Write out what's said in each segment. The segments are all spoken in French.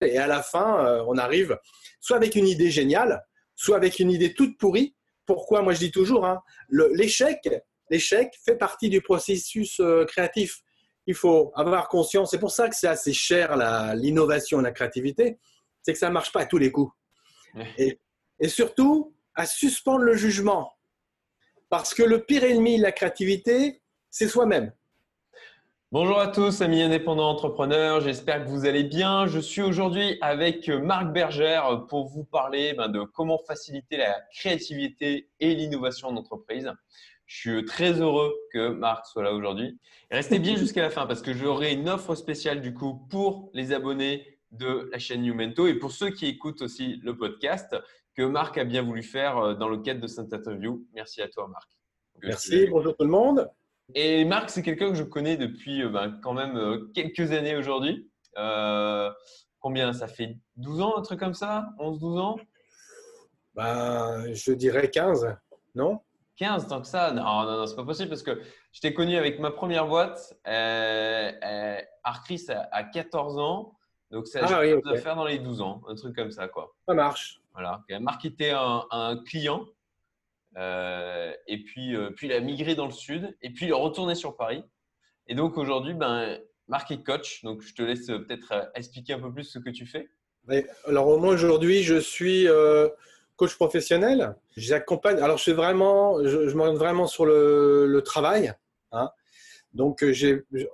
et à la fin, euh, on arrive soit avec une idée géniale, soit avec une idée toute pourrie. Pourquoi? Moi, je dis toujours, hein, l'échec, l'échec fait partie du processus euh, créatif. Il faut avoir conscience. C'est pour ça que c'est assez cher l'innovation et la créativité. C'est que ça ne marche pas à tous les coups. Et, et surtout, à suspendre le jugement. Parce que le pire ennemi de la créativité, c'est soi-même. Bonjour à tous, amis indépendants entrepreneurs. J'espère que vous allez bien. Je suis aujourd'hui avec Marc Bergère pour vous parler ben, de comment faciliter la créativité et l'innovation d'entreprise. Je suis très heureux que Marc soit là aujourd'hui. Restez bien jusqu'à la fin parce que j'aurai une offre spéciale du coup pour les abonnés de la chaîne Numento et pour ceux qui écoutent aussi le podcast que Marc a bien voulu faire euh, dans le cadre de cette interview. Merci à toi, Marc. Merci, bonjour tout le monde. Et Marc, c'est quelqu'un que je connais depuis euh, ben, quand même euh, quelques années aujourd'hui. Euh, combien? Ça fait 12 ans, un truc comme ça? 11-12 ans? Ben, Je dirais 15, non? 15 tant que ça? Non, non, non, c'est pas possible parce que je t'ai connu avec ma première boîte. Euh, Arcris a, 14 ans. Donc, ça ah, oui, faire dans les 12 ans, un truc comme ça. Quoi. Ça marche. Voilà. Marc était un client euh, et puis, euh, puis il a migré dans le sud et puis il est retourné sur Paris. Et donc aujourd'hui, ben, Marc coach. Donc je te laisse peut-être euh, expliquer un peu plus ce que tu fais. alors moi aujourd'hui, je suis coach professionnel. J'accompagne. Alors je fais vraiment, je, je m'oriente vraiment sur le, travail. Hein. Donc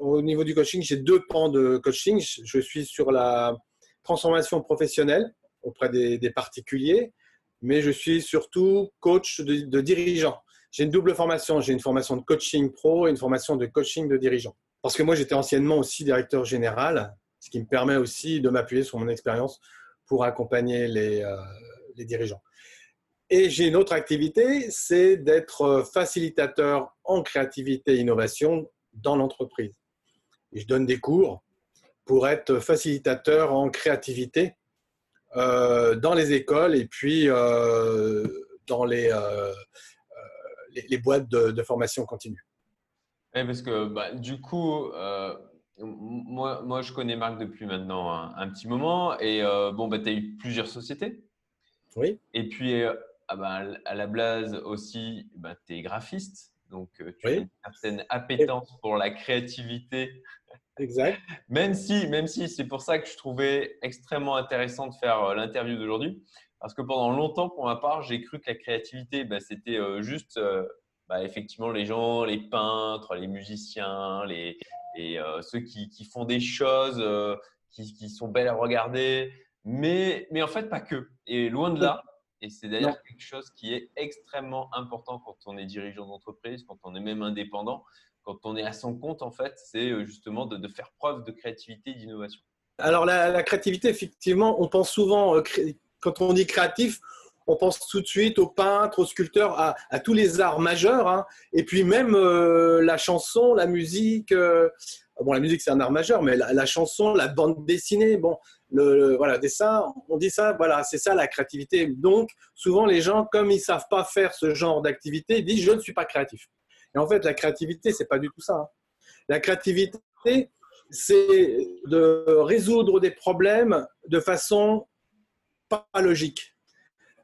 au niveau du coaching, j'ai deux pans de coaching. Je suis sur la transformation professionnelle auprès des particuliers mais je suis surtout coach de, dirigeants. J'ai une double formation. J'ai une formation de coaching pro et une formation de coaching de dirigeants. Parce que moi, j'étais anciennement aussi directeur général, ce qui me permet aussi de m'appuyer sur mon expérience pour accompagner les, euh, dirigeants. Et j'ai une autre activité, c'est d'être facilitateur en créativité et innovation dans l'entreprise. Je donne des cours pour être facilitateur en créativité euh, dans les écoles et puis euh, dans les, euh, les, boîtes de, formation continue. Oui, parce que bah, du coup, moi, moi, je connais Marc depuis maintenant un, petit moment et bon, bah, tu as eu plusieurs sociétés. Oui. Et puis, ah bah, à la blase aussi, bah, tu es graphiste. Donc, tu as une certaine appétence pour la créativité Exact. Même si, même si c'est pour ça que je trouvais extrêmement intéressant de faire euh, l'interview d'aujourd'hui. Parce que pendant longtemps, pour ma part, j'ai cru que la créativité, bah, c'était euh, juste euh, bah, effectivement les gens, les peintres, les musiciens, les, et ceux qui, qui, font des choses qui, qui, sont belles à regarder. Mais, mais en fait, pas que. Et loin de là. Et c'est d'ailleurs quelque chose qui est extrêmement important quand on est dirigeant d'entreprise, quand on est même indépendant quand on est à son compte, en fait, c'est euh, justement de, faire preuve de créativité et d'innovation. Alors, la, créativité, effectivement, on pense souvent, euh, quand on dit créatif, on pense tout de suite aux peintres, aux sculpteurs, à, tous les arts majeurs, hein. et puis même euh, la chanson, la musique. bon, la musique c'est un art majeur, mais la, chanson, la bande dessinée, bon, le, voilà, dessin, on dit ça, voilà, c'est ça la créativité. Donc, souvent les gens, comme ils savent pas faire ce genre d'activité, disent je ne suis pas créatif. Et en fait, la créativité, c'est pas du tout ça. Hein. La créativité, c'est de résoudre des problèmes de façon pas logique.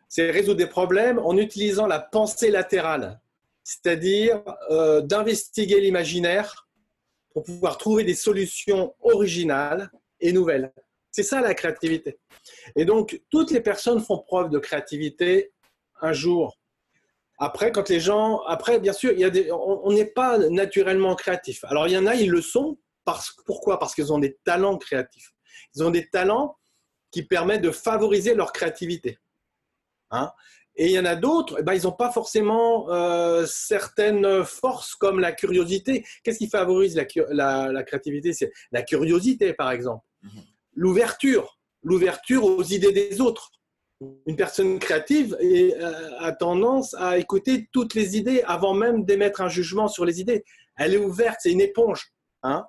C'est résoudre des problèmes en utilisant la pensée latérale, c'est-à-dire euh, d'investiguer l'imaginaire pour pouvoir trouver des solutions originales et nouvelles. C'est ça la créativité. Et donc, toutes les personnes font preuve de créativité un jour après, quand les gens, après, bien sûr, il y a des, on n'est pas naturellement créatif. Alors, il y en a, ils le sont. Parce, pourquoi? Parce qu'ils ont des talents créatifs. Ils ont des talents qui permettent de favoriser leur créativité. Hein et il y en a d'autres, eh ben, ils n'ont pas forcément euh, certaines forces comme la curiosité. Qu'est-ce qui favorise la, la créativité? C'est la curiosité, par exemple. Mm-hmm. L'ouverture, l'ouverture aux idées des autres une personne créative euh, a tendance à écouter toutes les idées avant même d'émettre un jugement sur les idées. Elle est ouverte, c'est une éponge. Hein.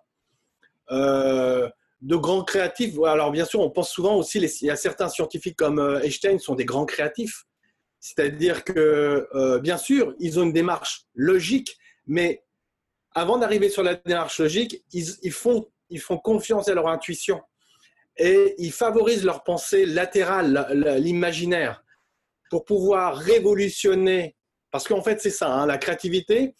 Euh, de grands créatifs, alors bien sûr, on pense souvent aussi, il y a certains scientifiques comme euh, Einstein sont des grands créatifs. C'est-à-dire que, bien sûr, ils ont une démarche logique, mais avant d'arriver sur la démarche logique, ils, font, ils font confiance à leur intuition. Et ils favorisent leur pensée latérale, l'imaginaire, pour pouvoir révolutionner. Parce qu'en fait, c'est ça, hein, la créativité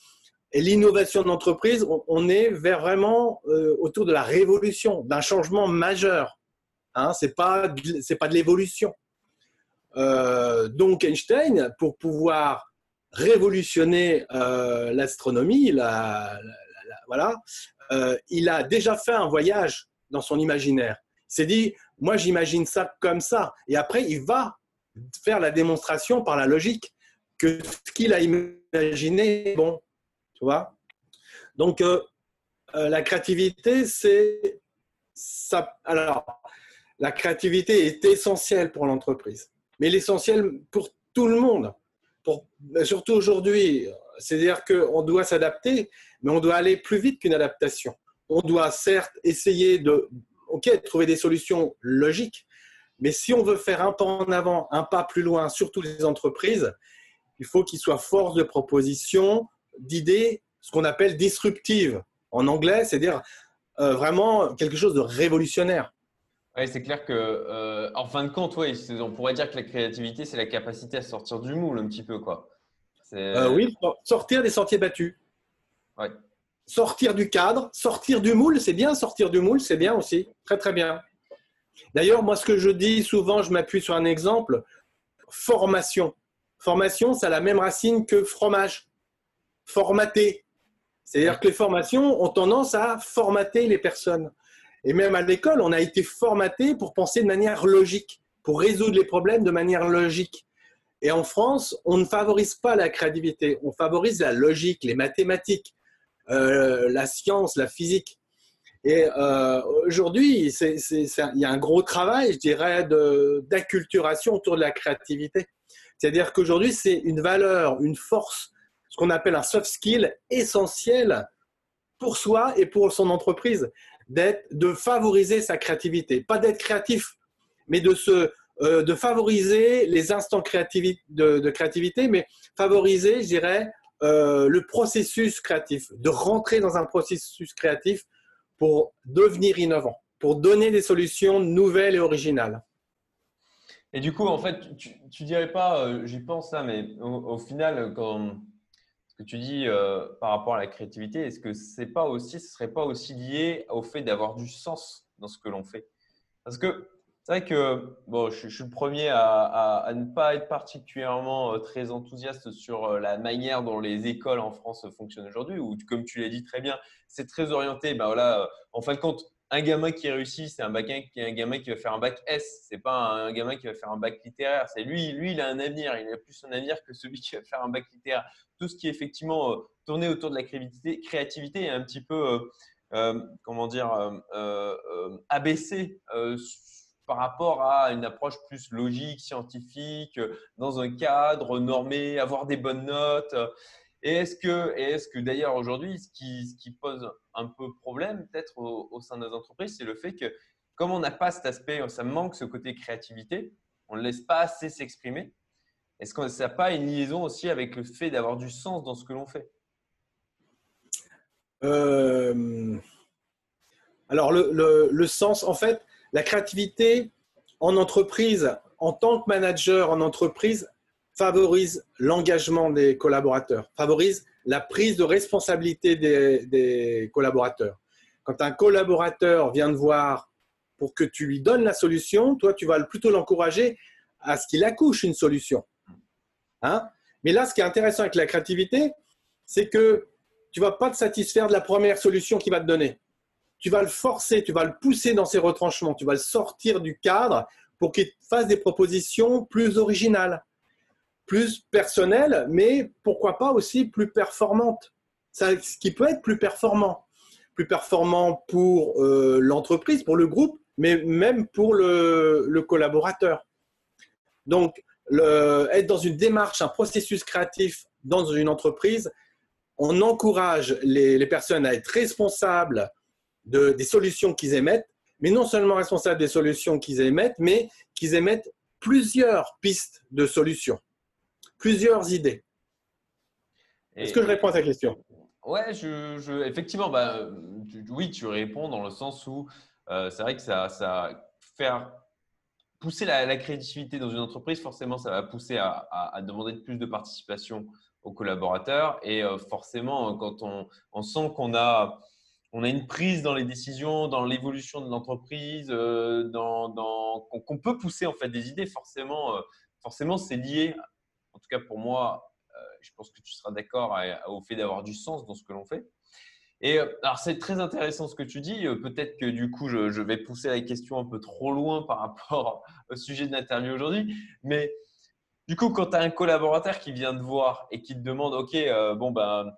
et l'innovation d'entreprise, on, est vers vraiment euh, autour de la révolution, d'un changement majeur. Hein, c'est pas c'est pas de l'évolution. Euh, donc Einstein, pour pouvoir révolutionner euh, l'astronomie, la, voilà, il a déjà fait un voyage dans son imaginaire. S'est dit, moi j'imagine ça comme ça. Et après, il va faire la démonstration par la logique que ce qu'il a imaginé bon. Tu vois? Donc, euh, euh, la créativité, c'est ça. Alors, la créativité est essentielle pour l'entreprise, mais l'essentiel pour tout le monde. Pour, surtout aujourd'hui, c'est-à-dire qu'on doit s'adapter, mais on doit aller plus vite qu'une adaptation. On doit certes essayer de ok, trouver des solutions logiques, mais si on veut faire un pas en avant, un pas plus loin, surtout les entreprises, il faut qu'ils soient force de proposition, d'idées, ce qu'on appelle disruptives en anglais, c'est-à-dire euh, vraiment quelque chose de révolutionnaire. Oui, c'est clair que, euh, en fin de compte, on pourrait dire que la créativité, c'est la capacité à sortir du moule un petit peu, quoi. Euh, oui, sortir des sentiers battus. Ouais sortir du cadre, sortir du moule, c'est bien, sortir du moule, c'est bien aussi, très très bien. D'ailleurs, moi, ce que je dis souvent, je m'appuie sur un exemple, formation. Formation, ça a la même racine que fromage, formater. C'est-à-dire que les formations ont tendance à formater les personnes. Et même à l'école, on a été formaté pour penser de manière logique, pour résoudre les problèmes de manière logique. Et en France, on ne favorise pas la créativité, on favorise la logique, les mathématiques. Euh, la science, la physique. Et euh, aujourd'hui, il y a un gros travail, je dirais, d'acculturation autour de la créativité. C'est-à-dire qu'aujourd'hui, c'est une valeur, une force, ce qu'on appelle un soft skill essentiel pour soi et pour son entreprise, de favoriser sa créativité. Pas d'être créatif, mais de, euh, favoriser les instants de, créativité, mais favoriser, je dirais, euh, le processus créatif, de rentrer dans un processus créatif pour devenir innovant, pour donner des solutions nouvelles et originales. Et du coup, en fait, tu, ne dirais pas, euh, j'y pense là, mais au, final, quand, ce que tu dis euh, par rapport à la créativité, est-ce que c'est pas aussi, ce serait pas aussi lié au fait d'avoir du sens dans ce que l'on fait? Parce que c'est vrai que bon, je, suis le premier à, ne pas être particulièrement euh, très enthousiaste sur euh, la manière dont les écoles en France fonctionnent aujourd'hui, ou comme tu l'as dit très bien, c'est très orienté. Ben voilà, euh, en fin de compte, un gamin qui réussit, c'est un, un gamin qui va faire un bac S, c'est pas un, gamin qui va faire un bac littéraire. C'est lui, lui, il a un avenir, il a plus un avenir que celui qui va faire un bac littéraire. Tout ce qui est effectivement tourné autour de la créativité, est un petit peu, comment dire, abaissé par rapport à une approche plus logique, scientifique, dans un cadre normé, avoir des bonnes notes. Et est-ce que, est que d'ailleurs aujourd'hui, ce qui, pose un peu problème peut-être au, sein des entreprises, c'est le fait que comme on n'a pas cet aspect, ça manque ce côté créativité, on ne laisse pas assez s'exprimer. Est-ce que ça n'a pas une liaison aussi avec le fait d'avoir du sens dans ce que l'on fait? Euh, Alors le, sens, en fait, la créativité en entreprise, en tant que manager en entreprise, favorise l'engagement des collaborateurs, favorise la prise de responsabilité des, collaborateurs. Quand un collaborateur vient te voir pour que tu lui donnes la solution, toi, tu vas plutôt l'encourager à ce qu'il accouche une solution. Hein Mais là, ce qui est intéressant avec la créativité, c'est que tu ne vas pas te satisfaire de la première solution qu'il va te donner tu vas le forcer, tu vas le pousser dans ses retranchements, tu vas le sortir du cadre pour qu'il fasse des propositions plus originales, plus personnelles, mais pourquoi pas aussi plus performantes. Ça, ce qui peut être plus performant. Plus performant pour euh, l'entreprise, pour le groupe, mais même pour le, collaborateur. Donc, être dans une démarche, un processus créatif dans une entreprise, on encourage les, les personnes à être responsables des solutions qu'ils émettent, mais non seulement responsables des solutions qu'ils émettent, mais qu'ils émettent plusieurs pistes de solutions, plusieurs idées. Est-ce que je réponds à ta question? Ouais, je, effectivement, bah, oui, tu réponds dans le sens où euh, c'est vrai que ça, ça, faire pousser la, créativité dans une entreprise, forcément, ça va pousser à, demander plus de participation aux collaborateurs. Et euh, forcément, quand on, sent qu'on a, on a une prise dans les décisions, dans l'évolution de l'entreprise, euh, dans, qu'on peut pousser en fait des idées, forcément, euh, forcément c'est lié. En tout cas, pour moi, je pense que tu seras d'accord au fait d'avoir du sens dans ce que l'on fait. Et euh, alors, c'est très intéressant ce que tu dis. Euh, peut-être que du coup, je, vais pousser la question un peu trop loin par rapport au sujet de l'interview aujourd'hui. Mais du coup, quand tu as un collaborateur qui vient te voir et qui te demande Ok, euh, bon, ben,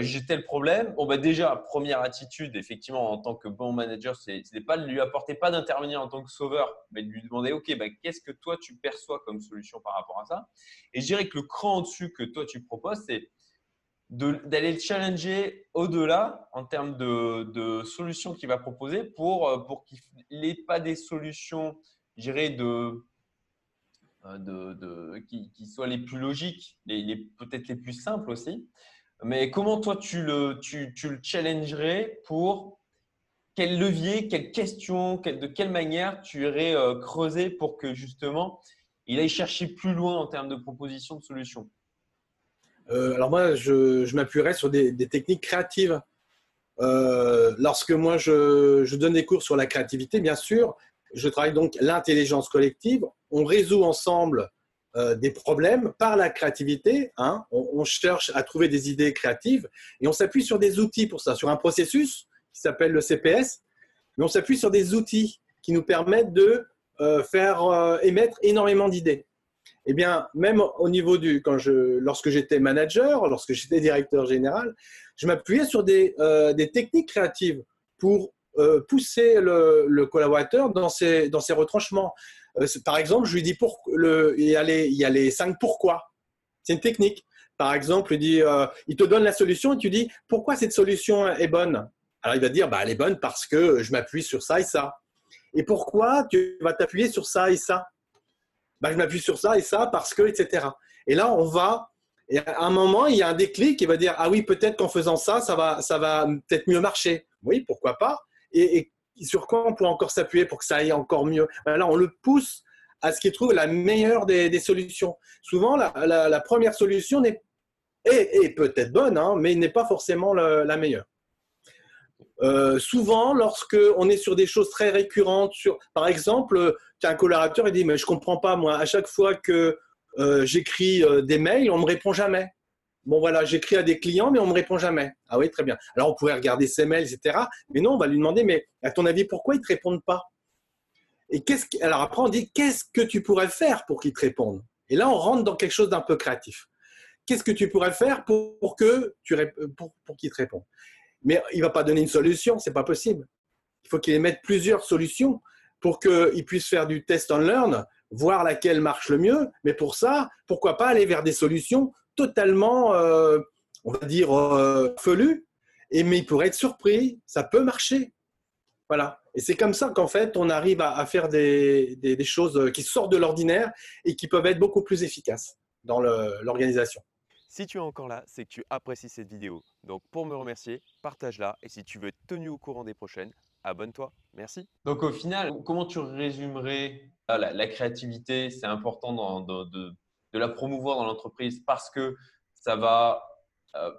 j'ai tel problème. Bon, ben, déjà, première attitude, effectivement, en tant que bon manager, c'est n'est pas de lui apporter, pas d'intervenir en tant que sauveur, mais de lui demander Ok, ben, qu'est-ce que toi tu perçois comme solution par rapport à ça? Et je dirais que le cran au-dessus que toi tu proposes, c'est d'aller le challenger au-delà en termes de, solutions qu'il va proposer pour, euh, pour qu'il n'ait pas des solutions, je dirais, de, euh, de, qui, soient les plus logiques, les, peut-être les plus simples aussi. Mais comment toi, tu le, tu, tu le challengerais pour quel levier, quelle question, de quelle manière tu irais euh, creuser pour que justement il aille chercher plus loin en termes de propositions de solutions euh, alors moi, je, m'appuierais sur des, techniques créatives. Euh, lorsque moi, je, donne des cours sur la créativité, bien sûr, je travaille donc l'intelligence collective. On résout ensemble euh, des problèmes par la créativité. Hein. On, cherche à trouver des idées créatives et on s'appuie sur des outils pour ça, sur un processus qui s'appelle le CPS, mais on s'appuie sur des outils qui nous permettent de faire émettre énormément d'idées eh bien, même au niveau du, quand je, lorsque j'étais manager, lorsque j'étais directeur général, je m'appuyais sur des, euh, techniques créatives pour euh, pousser le, collaborateur dans ses retranchements. Euh, par exemple, je lui dis pour, le, il, y a les, il y a les cinq pourquoi. C'est une technique. Par exemple, il, dit, il te donne la solution et tu dis pourquoi cette solution est bonne? Alors il va dire bah, elle est bonne parce que je m'appuie sur ça et ça. Et pourquoi tu vas t'appuyer sur ça et ça? Bah, je m'appuie sur ça et ça parce que, etc. Et là, on va, et à un moment, il y a un déclic qui va dire, ah oui, peut-être qu'en faisant ça, ça va, ça va peut-être mieux marcher. Oui, pourquoi pas. Et, sur quoi on peut encore s'appuyer pour que ça aille encore mieux ben Là, on le pousse à ce qu'il trouve la meilleure des, solutions. Souvent, la, première solution est, peut-être bonne, hein, mais n'est pas forcément la meilleure. Euh, souvent, lorsque on est sur des choses très récurrentes, par exemple, un collaborateur il dit mais je comprends pas moi, à chaque fois que euh, j'écris euh, des mails, on me répond jamais. Bon voilà, j'écris à des clients mais on me répond jamais. Ah oui, très bien. Alors on pourrait regarder ses mails, etc. Mais non, on va lui demander mais à ton avis pourquoi ils te répondent pas? Et qu'est-ce alors après on dit qu'est-ce que tu pourrais faire pour qu'ils te répondent? Et là on rentre dans quelque chose d'un peu créatif. Qu'est-ce que tu pourrais faire pour, que tu pour, pour qu'ils te répondent? Mais il ne va pas donner une solution, c'est pas possible. Il faut qu'il émette plusieurs solutions pour qu'il puisse faire du test and learn, voir laquelle marche le mieux. Mais pour ça, pourquoi pas aller vers des solutions totalement, euh, on va dire, euh, felues. Et, mais il pourrait être surpris, ça peut marcher. Voilà. Et c'est comme ça qu'en fait, on arrive à, faire des, des, choses qui sortent de l'ordinaire et qui peuvent être beaucoup plus efficaces dans l'organisation. Si tu es encore là, c'est que tu apprécies cette vidéo. Donc pour me remercier, partage-la et si tu veux être tenu au courant des prochaines, abonne-toi. Merci. Donc au final, comment tu résumerais la, créativité C'est important de, la promouvoir dans l'entreprise parce que ça va euh,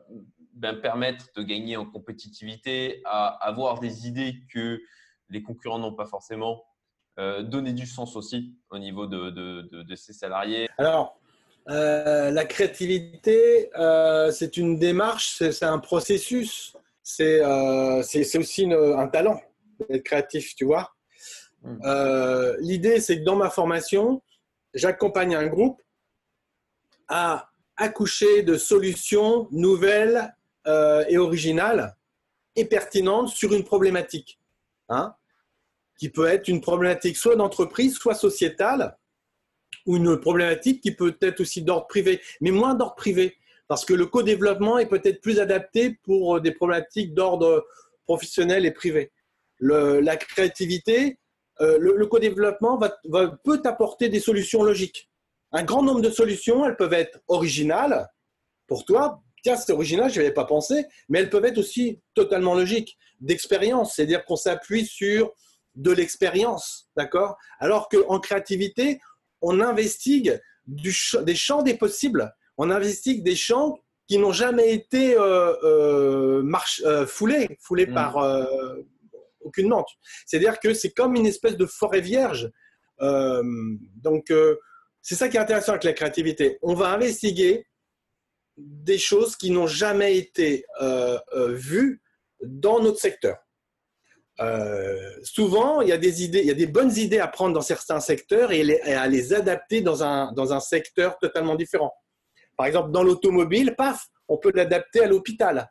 ben, permettre de gagner en compétitivité, à avoir des idées que les concurrents n'ont pas forcément, euh, donner du sens aussi au niveau de, de ses salariés. Alors, euh, la créativité, euh, c'est une démarche, c'est un processus, c'est euh, aussi un talent d'être créatif, tu vois. Hmm. L'idée, c'est que dans ma formation, j'accompagne un groupe à accoucher de solutions nouvelles et originales et pertinentes sur une problématique, hein, qui peut être une problématique soit d'entreprise, soit sociétale ou une problématique qui peut être aussi d'ordre privé, mais moins d'ordre privé, parce que le co-développement est peut-être plus adapté pour des problématiques d'ordre professionnel et privé. la créativité, euh, le, co-développement va, peut apporter des solutions logiques. Un grand nombre de solutions, elles peuvent être originales pour toi. Tiens, c'est original, je n'y avais pas pensé, mais elles peuvent être aussi totalement logiques, d'expérience, c'est-à-dire qu'on s'appuie sur de l'expérience, d'accord? Alors qu'en créativité, on investigue du des champs des possibles, on investigue des champs qui n'ont jamais été euh, euh, euh foulés, foulés mm. par euh, aucunement. C'est-à-dire que c'est comme une espèce de forêt vierge. donc, c'est ça qui est intéressant avec la créativité. On va investiguer des choses qui n'ont jamais été vues dans notre secteur. souvent, il y a des idées, il y a des bonnes idées à prendre dans certains secteurs et, à les adapter dans un, dans un secteur totalement différent. Par exemple, dans l'automobile, paf, on peut l'adapter à l'hôpital.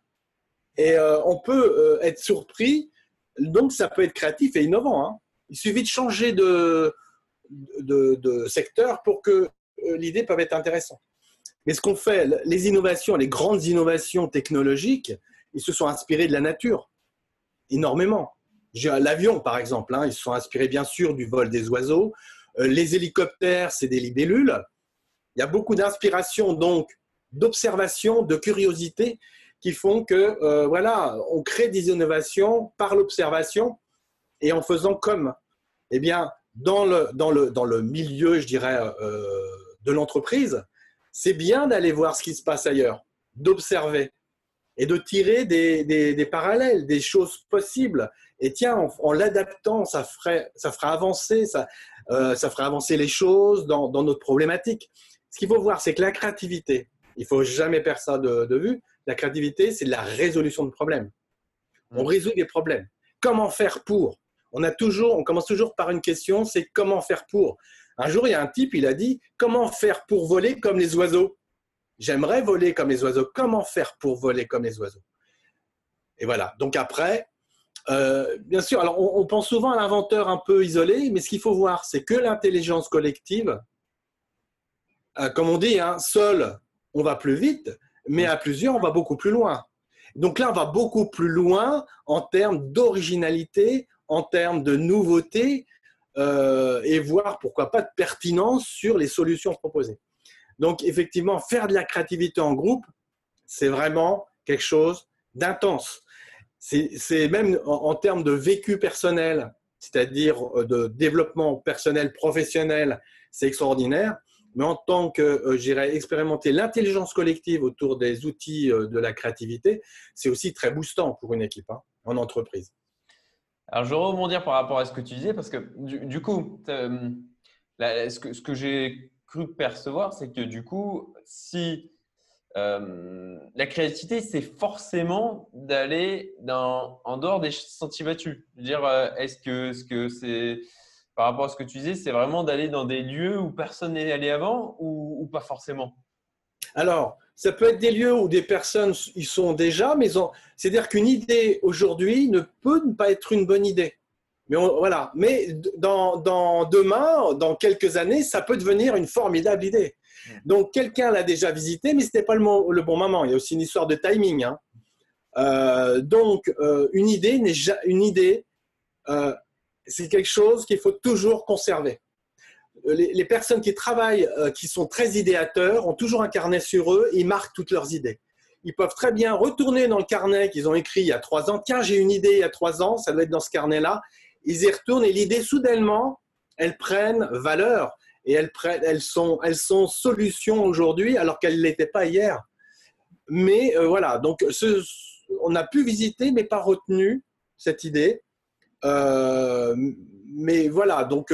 Et euh, on peut euh, être surpris. Donc, ça peut être créatif et innovant. Hein. Il suffit de changer de, de, secteur pour que euh, l'idée peut être intéressante. Mais ce qu'on fait, les innovations, les grandes innovations technologiques, ils se sont inspirés de la nature, énormément. L'avion, par exemple, hein, ils se sont inspirés bien sûr du vol des oiseaux. les hélicoptères, c'est des libellules. Il y a beaucoup d'inspiration, donc, d'observation, de curiosité qui font que, euh, voilà, on crée des innovations par l'observation et en faisant comme. Eh bien, dans le, dans le, dans le milieu, je dirais, euh, de l'entreprise, c'est bien d'aller voir ce qui se passe ailleurs, d'observer et de tirer des, des, parallèles, des choses possibles. Et tiens, en, l'adaptant, ça ferait, ça ferait avancer, ça, euh, ça ferait avancer les choses dans, dans notre problématique. Ce qu'il faut voir, c'est que la créativité, il faut jamais perdre ça de, vue, la créativité, c'est la résolution de problèmes. On mm. résout des problèmes. Comment faire pour on, a toujours, on commence toujours par une question, c'est comment faire pour Un jour, il y a un type, il a dit, comment faire pour voler comme les oiseaux? J'aimerais voler comme les oiseaux. Comment faire pour voler comme les oiseaux? Et voilà. Donc après, euh, bien sûr, on pense souvent à l'inventeur un peu isolé, mais ce qu'il faut voir, c'est que l'intelligence collective, euh, comme on dit, hein, seul, on va plus vite, mais à plusieurs, on va beaucoup plus loin. Donc là, on va beaucoup plus loin en termes d'originalité, en termes de nouveauté, euh, et voir pourquoi pas de pertinence sur les solutions proposées. Donc effectivement, faire de la créativité en groupe, c'est vraiment quelque chose d'intense. C'est même en, termes de vécu personnel, c'est-à-dire euh, de développement personnel, professionnel, c'est extraordinaire mais en tant que, euh, j'irais, expérimenter l'intelligence collective autour des outils de la créativité, c'est aussi très boostant pour une équipe hein, en entreprise. Alors, je vais rebondir par rapport à ce que tu disais, parce que du, coup, euh, ce que, j'ai cru percevoir, c'est que du coup, si la créativité, c'est forcément d'aller en dehors des sentiers battus. dire, est-ce que c'est -ce que par rapport à ce que tu disais, c'est vraiment d'aller dans des lieux où personne n'est allé avant ou, pas forcément? Alors, ça peut être des lieux où des personnes y sont déjà, mais c'est-à-dire qu'une idée aujourd'hui ne peut ne pas être une bonne idée. Mais voilà. Mais dans, dans, demain, dans quelques années, ça peut devenir une formidable idée. Donc, quelqu'un l'a déjà visité, mais ce n'était pas le, le, bon moment. Il y a aussi une histoire de timing. Hein. Euh, donc, euh, une idée, n'est une idée euh, c'est quelque chose qu'il faut toujours conserver. Euh, les, personnes qui travaillent, euh, qui sont très idéateurs, ont toujours un carnet sur eux et marquent toutes leurs idées. Ils peuvent très bien retourner dans le carnet qu'ils ont écrit il y a trois ans. Tiens, j'ai une idée il y a trois ans, ça doit être dans ce carnet-là. Ils y retournent et l'idée, soudainement, elles prennent valeur et elles, prennent, elles, sont, elles sont solutions aujourd'hui alors qu'elles ne l'étaient pas hier. Mais euh, voilà, donc on a pu visiter mais pas retenu cette idée. Mais voilà, donc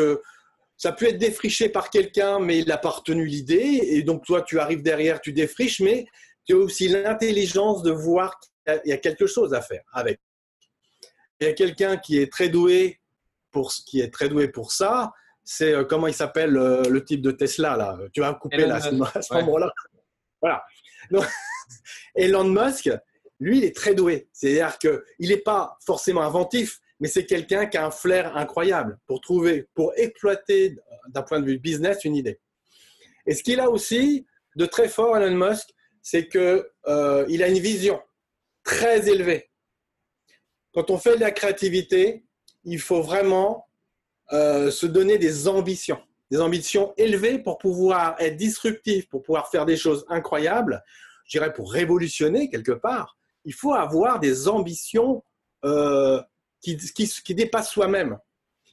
euh, ça peut être défriché par quelqu'un, mais il n'a pas retenu l'idée. Et donc, toi, tu arrives derrière, tu défriches, mais tu as aussi l'intelligence de voir qu'il y a quelque chose à faire avec. Il y a quelqu'un qui est très doué pour qui est très doué pour ça. C'est euh, comment il s'appelle le type de Tesla là? Tu vas couper là, à ce moment-là. Voilà. Elon Musk, lui, il est très doué. C'est-à-dire qu'il n'est pas forcément inventif, mais c'est quelqu'un qui a un flair incroyable pour trouver, pour exploiter d'un point de vue business une idée. Et ce qu'il a aussi de très fort, Elon Musk, c'est qu'il euh, a une vision très élevée. Quand on fait de la créativité, il faut vraiment euh, se donner des ambitions, des ambitions élevées pour pouvoir être disruptif, pour pouvoir faire des choses incroyables, je dirais pour révolutionner quelque part. Il faut avoir des ambitions euh, qui, dépasse soi-même.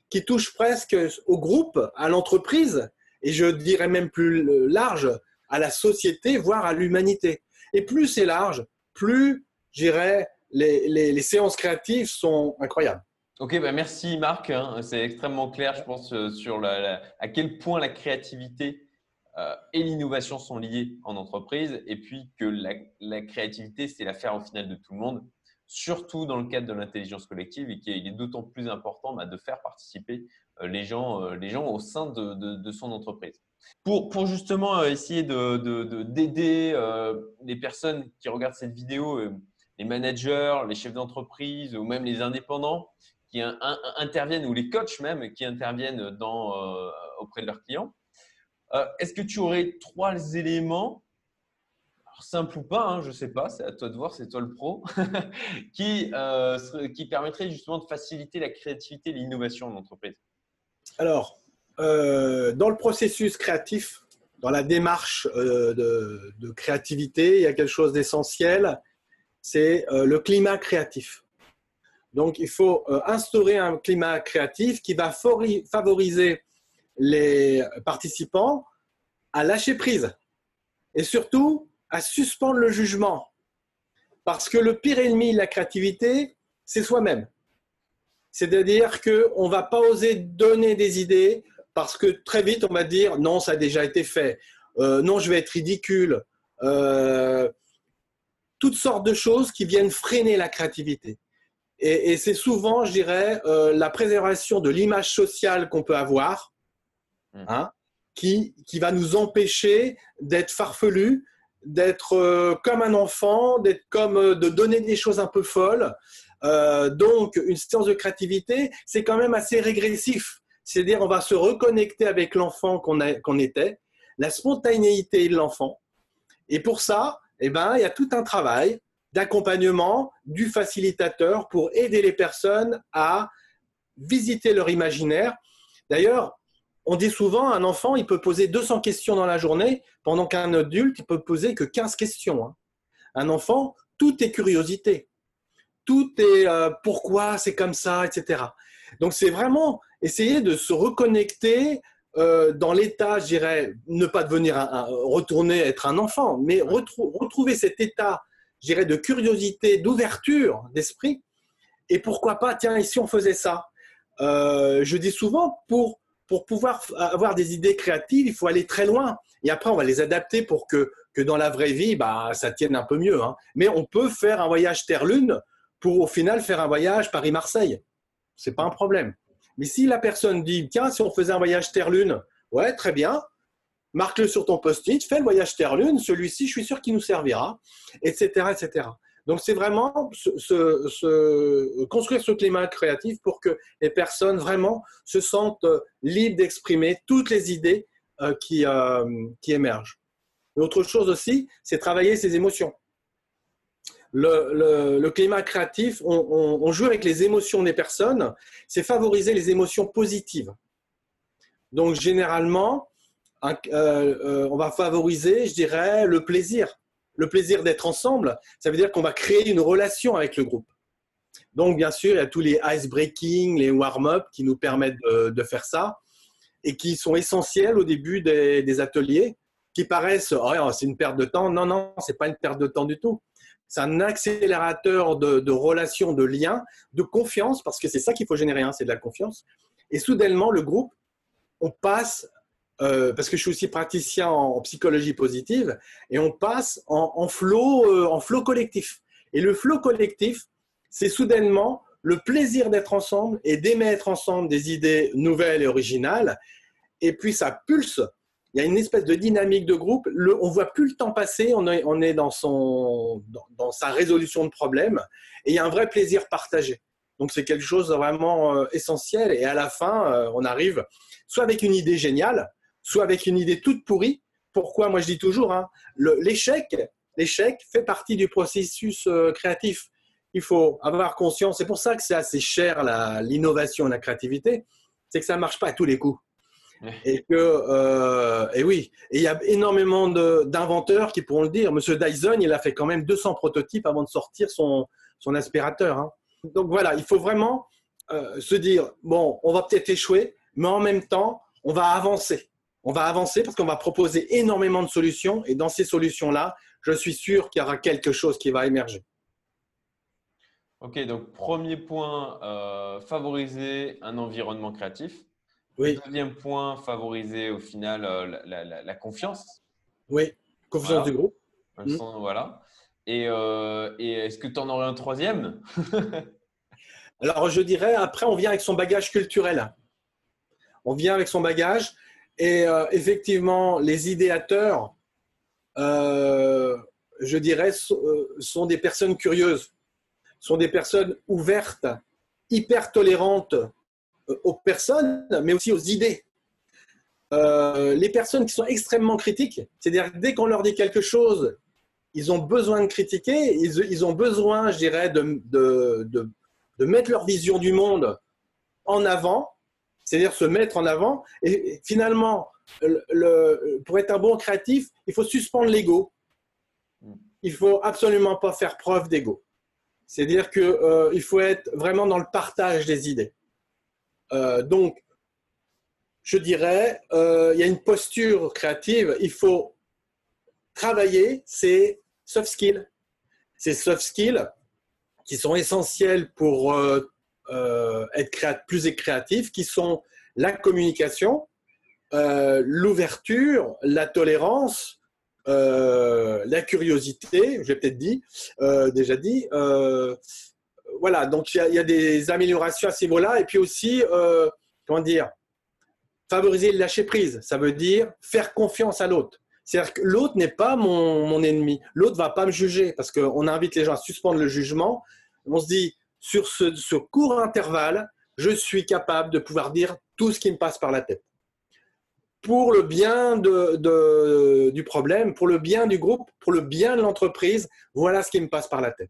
qui touche presque au groupe, à l'entreprise, et je dirais même plus large, à la société, voire à l'humanité. Et plus c'est large, plus, j'irais, les, les, séances créatives sont incroyables. Ok, bah merci Marc. Hein. C'est extrêmement clair, je pense, euh, sur à quel point la créativité euh, et l'innovation sont liées en entreprise, et puis que la créativité, c'est l'affaire au final de tout le monde, surtout dans le cadre de l'intelligence collective, et qu'il est d'autant plus important bah, de faire participer euh, les, gens, les gens au sein de, son entreprise. Pour, justement essayer d'aider de, les personnes qui regardent cette vidéo, les managers, les chefs d'entreprise ou même les indépendants, qui interviennent, ou les coachs même, qui interviennent euh, auprès de leurs clients. Euh, est-ce que tu aurais trois éléments, simples ou pas, hein, je ne sais pas, c'est à toi de voir, c'est toi le pro, qui, euh, qui permettraient justement de faciliter la créativité et l'innovation en entreprise Alors, dans le processus créatif, dans la démarche de, de, créativité, il y a quelque chose d'essentiel, c'est le climat créatif. Donc, il faut euh, instaurer un climat créatif qui va favoriser les participants à lâcher prise et surtout à suspendre le jugement. Parce que le pire ennemi de la créativité, c'est soi-même. C'est-à-dire qu'on ne va pas oser donner des idées parce que très vite, on va dire non, ça a déjà été fait, euh, non, je vais être ridicule. Euh, toutes sortes de choses qui viennent freiner la créativité. Et, c'est souvent, je dirais, euh, la préservation de l'image sociale qu'on peut avoir, mmh. hein, qui, qui, va nous empêcher d'être farfelu, d'être euh, comme un enfant, d'être comme euh, de donner des choses un peu folles. donc, une séance de créativité, c'est quand même assez régressif. C'est-à-dire, on va se reconnecter avec l'enfant qu'on qu'on était, la spontanéité de l'enfant. Et pour ça, eh ben, il y a tout un travail d'accompagnement du facilitateur pour aider les personnes à visiter leur imaginaire. D'ailleurs, on dit souvent, un enfant, il peut poser 200 questions dans la journée, pendant qu'un adulte, il peut poser que 15 questions. Hein. Un enfant, tout est curiosité. Tout est euh, pourquoi c'est comme ça, etc. Donc, c'est vraiment essayer de se reconnecter euh, dans l'état, je dirais, ne pas devenir un, retourner être un enfant, mais retrouver cet état je dirais, de curiosité, d'ouverture d'esprit. Et pourquoi pas, tiens, ici on faisait ça? Euh, je dis souvent, pour, pour pouvoir avoir des idées créatives, il faut aller très loin. Et après, on va les adapter pour que, dans la vraie vie, bah, ça tienne un peu mieux. Hein. Mais on peut faire un voyage Terre-Lune pour au final faire un voyage Paris-Marseille. C'est pas un problème. Mais si la personne dit, tiens, si on faisait un voyage Terre-Lune, ouais, très bien, marque-le sur ton post-it, fais le voyage Terre-Lune, celui-ci, je suis sûr qu'il nous servira, etc. etc. Donc, c'est vraiment construire ce climat créatif pour que les personnes vraiment se sentent euh, libres d'exprimer toutes les idées euh, qui, euh, qui émergent. L'autre chose aussi, c'est travailler ses émotions. Le, climat créatif, on, joue avec les émotions des personnes, c'est favoriser les émotions positives. Donc, généralement, on va favoriser, je dirais, le plaisir. Le plaisir d'être ensemble, ça veut dire qu'on va créer une relation avec le groupe. Donc, bien sûr, il y a tous les ice breaking, les warm-up qui nous permettent de, faire ça et qui sont essentiels au début des, ateliers, qui paraissent, oh, c'est une perte de temps. Non, non, c'est pas une perte de temps du tout. C'est un accélérateur de, relations, de liens, de confiance, parce que c'est ça qu'il faut générer, hein, c'est de la confiance. Et soudainement, le groupe, on passe euh, parce que je suis aussi praticien en, psychologie positive, et on passe en, en flow, euh, en flow collectif. Et le flow collectif, c'est soudainement le plaisir d'être ensemble et d'émettre ensemble des idées nouvelles et originales. Et puis ça pulse. Il y a une espèce de dynamique de groupe. Le, on voit plus le temps passer. On est, dans, dans, sa résolution de problèmes. Et il y a un vrai plaisir partagé. Donc c'est quelque chose de vraiment euh, essentiel. Et à la fin, on arrive soit avec une idée géniale, soit avec une idée toute pourrie. Pourquoi? Moi, je dis toujours, hein, l'échec, l'échec fait partie du processus euh, créatif. Il faut avoir conscience. C'est pour ça que c'est assez cher l'innovation, la créativité. C'est que ça ne marche pas à tous les coups. Et que, euh, et oui, et il y a énormément d'inventeurs qui pourront le dire. Monsieur Dyson, il a fait quand même 200 prototypes avant de sortir son, son aspirateur. Hein. Donc voilà, il faut vraiment euh, se dire, bon, on va peut-être échouer, mais en même temps, on va avancer. On va avancer parce qu'on va proposer énormément de solutions et dans ces solutions-là, je suis sûr qu'il y aura quelque chose qui va émerger. Ok, donc premier point, euh, favoriser un environnement créatif. Oui. Deuxième point, favoriser au final euh, la, confiance. Oui, confiance du groupe. Mm. Voilà. Et, euh, et est-ce que tu en aurais un troisième? Alors, je dirais, après, on vient avec son bagage culturel. On vient avec son bagage. Et effectivement, les idéateurs, je dirais, sont des personnes curieuses sont des personnes ouvertes, hyper tolérantes euh, aux personnes, mais aussi aux idées. Euh, les personnes qui sont extrêmement critiques, c'est-à-dire dès qu'on leur dit quelque chose, ils ont besoin de critiquer, ils, ont besoin, je dirais, de, de, de, mettre leur vision du monde en avant, c'est-à-dire se mettre en avant. Et finalement, le, pour être un bon créatif, il faut suspendre l'ego. Il faut absolument pas faire preuve d'ego. C'est-à-dire qu'il euh, faut être vraiment dans le partage des idées. Euh, donc, je dirais, euh, il y a une posture créative, il faut travailler ces soft skills. Ces soft skills qui sont essentiels pour être plus créatif, qui sont la communication, l'ouverture, la tolérance, euh, la curiosité, j'ai peut-être dit, euh, déjà dit. Euh, voilà, donc il y, a des améliorations à ce niveau-là. Et puis aussi, comment dire, favoriser le lâcher prise. Ça veut dire faire confiance à l'autre. C'est-à-dire que l'autre n'est pas mon, mon ennemi. L'autre va pas me juger parce qu'on invite les gens à suspendre le jugement. On se dit, sur ce, court intervalle, je suis capable de pouvoir dire tout ce qui me passe par la tête pour le bien de, du problème, pour le bien du groupe, pour le bien de l'entreprise. Voilà ce qui me passe par la tête.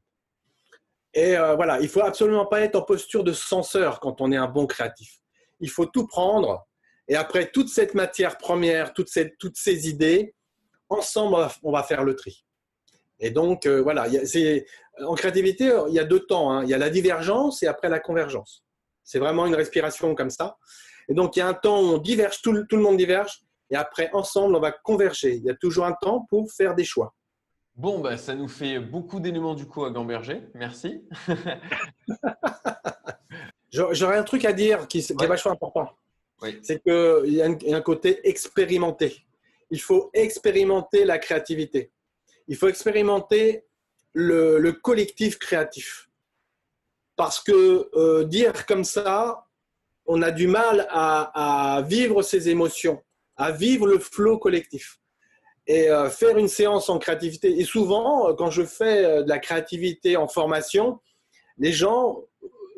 Et euh, voilà, il faut absolument pas être en posture de censeur quand on est un bon créatif. Il faut tout prendre et après toute cette matière première, toutes ces, toutes ces idées, ensemble, on va faire le tri. Et donc, euh, voilà, en créativité, il y a deux temps. Hein. Il y a la divergence et après la convergence. C'est vraiment une respiration comme ça. Et donc, il y a un temps où on diverge, tout le, monde diverge, et après, ensemble, on va converger. Il y a toujours un temps pour faire des choix. Bon, bah, ça nous fait beaucoup d'éléments du coup à Gamberger. Merci. J'aurais un truc à dire qui, est vachement important. C'est qu'il y, a un côté expérimenté. Il faut expérimenter la créativité. Il faut expérimenter le, collectif créatif. Parce que euh, dire comme ça, on a du mal à, vivre ses émotions, à vivre le flot collectif. Et euh, faire une séance en créativité. Et souvent, euh, quand je fais de la créativité en formation, les gens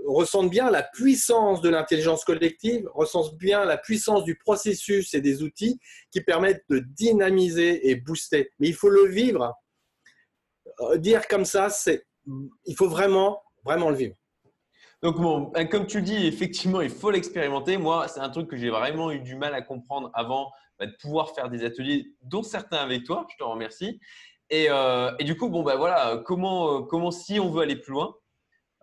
ressentent bien la puissance de l'intelligence collective, ressentent bien la puissance du processus et des outils qui permettent de dynamiser et booster. Mais il faut le vivre. Dire comme ça, c'est, il faut vraiment, vraiment le vivre. Donc, bon, ben, comme tu dis, effectivement, il faut l'expérimenter. Moi, c'est un truc que j'ai vraiment eu du mal à comprendre avant ben, de pouvoir faire des ateliers, dont certains avec toi. Je te remercie. Et, euh, du coup, bon, ben voilà, comment, euh, comment si on veut aller plus loin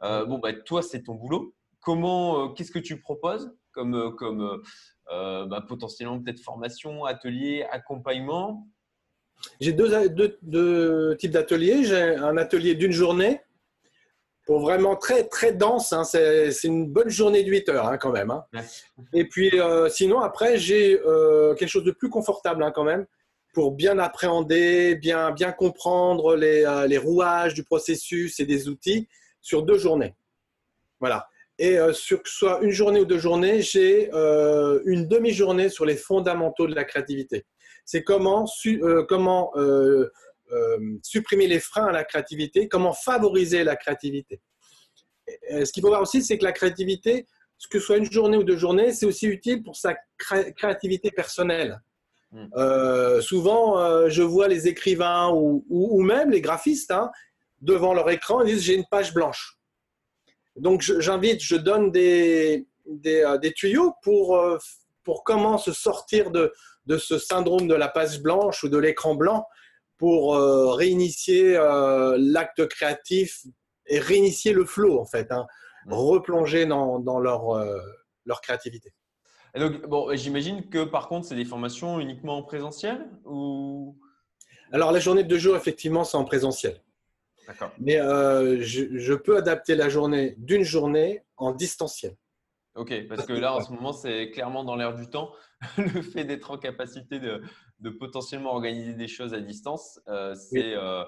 euh, Bon, ben, toi, c'est ton boulot. Comment, qu'est-ce que tu proposes comme, comme potentiellement peut-être formation, atelier, accompagnement? J'ai deux, deux types d'ateliers. J'ai un atelier d'une journée pour vraiment très très dense. Hein. C'est une bonne journée de 8 heures hein, quand même. Hein. Et puis euh, sinon après j'ai euh, quelque chose de plus confortable quand même pour bien appréhender, bien bien comprendre les, euh, les, rouages du processus et des outils sur deux journées. Voilà. Et sur que ce soit une journée ou deux journées, j'ai une demi-journée sur les fondamentaux de la créativité. C'est comment, comment euh, supprimer les freins à la créativité, comment favoriser la créativité. ce qu'il faut voir aussi, c'est que la créativité, que ce soit une journée ou deux journées, c'est aussi utile pour sa créativité personnelle. Hmm. Euh, souvent, euh, je vois les écrivains ou, même les graphistes hein, devant leur écran, ils disent j'ai une page blanche. Donc j'invite, je donne des, des, tuyaux pour, pour comment se sortir de, de ce syndrome de la page blanche ou de l'écran blanc pour euh, réinitier euh, l'acte créatif et réinitier le flow en fait. Hein. mmh. replonger dans, leur, euh, leur créativité. Et donc, bon, j'imagine que par contre, c'est des formations uniquement en présentiel ou? Alors, la journée de deux jours, effectivement, c'est en présentiel. D'accord. Mais je, peux adapter la journée d'une journée en distanciel. Ok, parce que là, en ce moment, c'est clairement dans l'air du temps. le fait d'être en capacité de, de, potentiellement organiser des choses à distance, euh, c'est. Euh,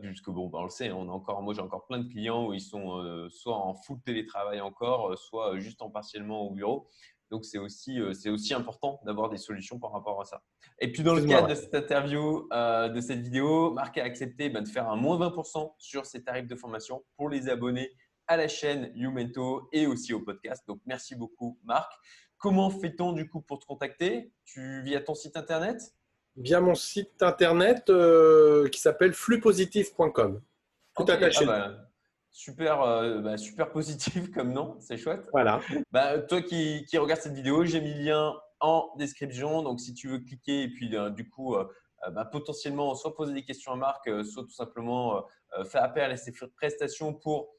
puisque bon, bah, on le sait, on a encore, moi j'ai encore plein de clients où ils sont soit en full télétravail encore, soit juste en partiellement au bureau. Donc, c'est aussi, euh, c'est aussi important d'avoir des solutions par rapport à ça. Et puis, dans le cadre de cette interview, euh, de cette vidéo, Marc a accepté bah, de faire un moins 20% sur ses tarifs de formation pour les abonnés à la chaîne Youmento et aussi au podcast. Donc, merci beaucoup, Marc. Comment fait-on du coup pour te contacter? Tu via ton site internet? Via mon site internet euh, qui s'appelle flux-positif.com. Tout attaché. Ah bah, super, euh, bah, super positif comme nom, c'est chouette. Voilà. Bah, toi qui, qui regardes cette vidéo, j'ai mis le lien en description. Donc, si tu veux cliquer et puis euh, du coup, euh, bah, potentiellement, soit poser des questions à Marc, soit tout simplement faire appel à ses prestations pour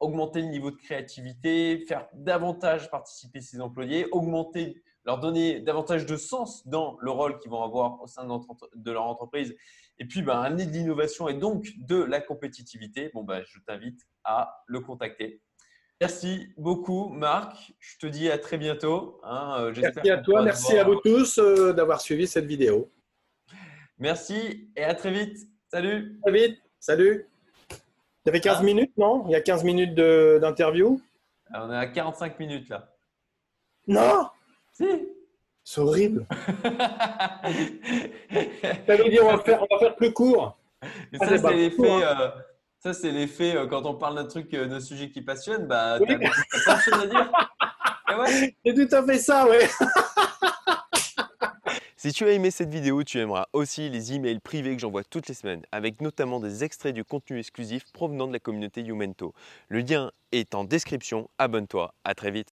augmenter le niveau de créativité, faire davantage participer ses employés, augmenter leur donner davantage de sens dans le rôle qu'ils vont avoir au sein de leur entreprise et puis ben, amener de l'innovation et donc de la compétitivité, bon, ben, je t'invite à le contacter. Merci beaucoup, Marc. Je te dis à très bientôt. Hein. Euh, merci à toi, merci à vous tous euh, d'avoir suivi cette vidéo. Merci et à très vite. Salut. Très vite. Salut. Il y avait 15 minutes, non? Il y a 15 minutes d'interview? On est à 45 minutes là. Non Si. C'est horrible. ça veut dire on va faire, on va faire plus court. Ah, ça, c'est l'effet. Hein. Euh, ça, c'est l'effet euh, quand on parle d'un truc, euh, d'un sujet qui passionne, bah, oui. t'as pas de choses à dire. C'est tout à fait ça, ouais. Si tu as aimé cette vidéo, tu aimeras aussi les emails privés que j'envoie toutes les semaines, avec notamment des extraits du contenu exclusif provenant de la communauté Youmento. Le lien est en description. Abonne-toi. À très vite.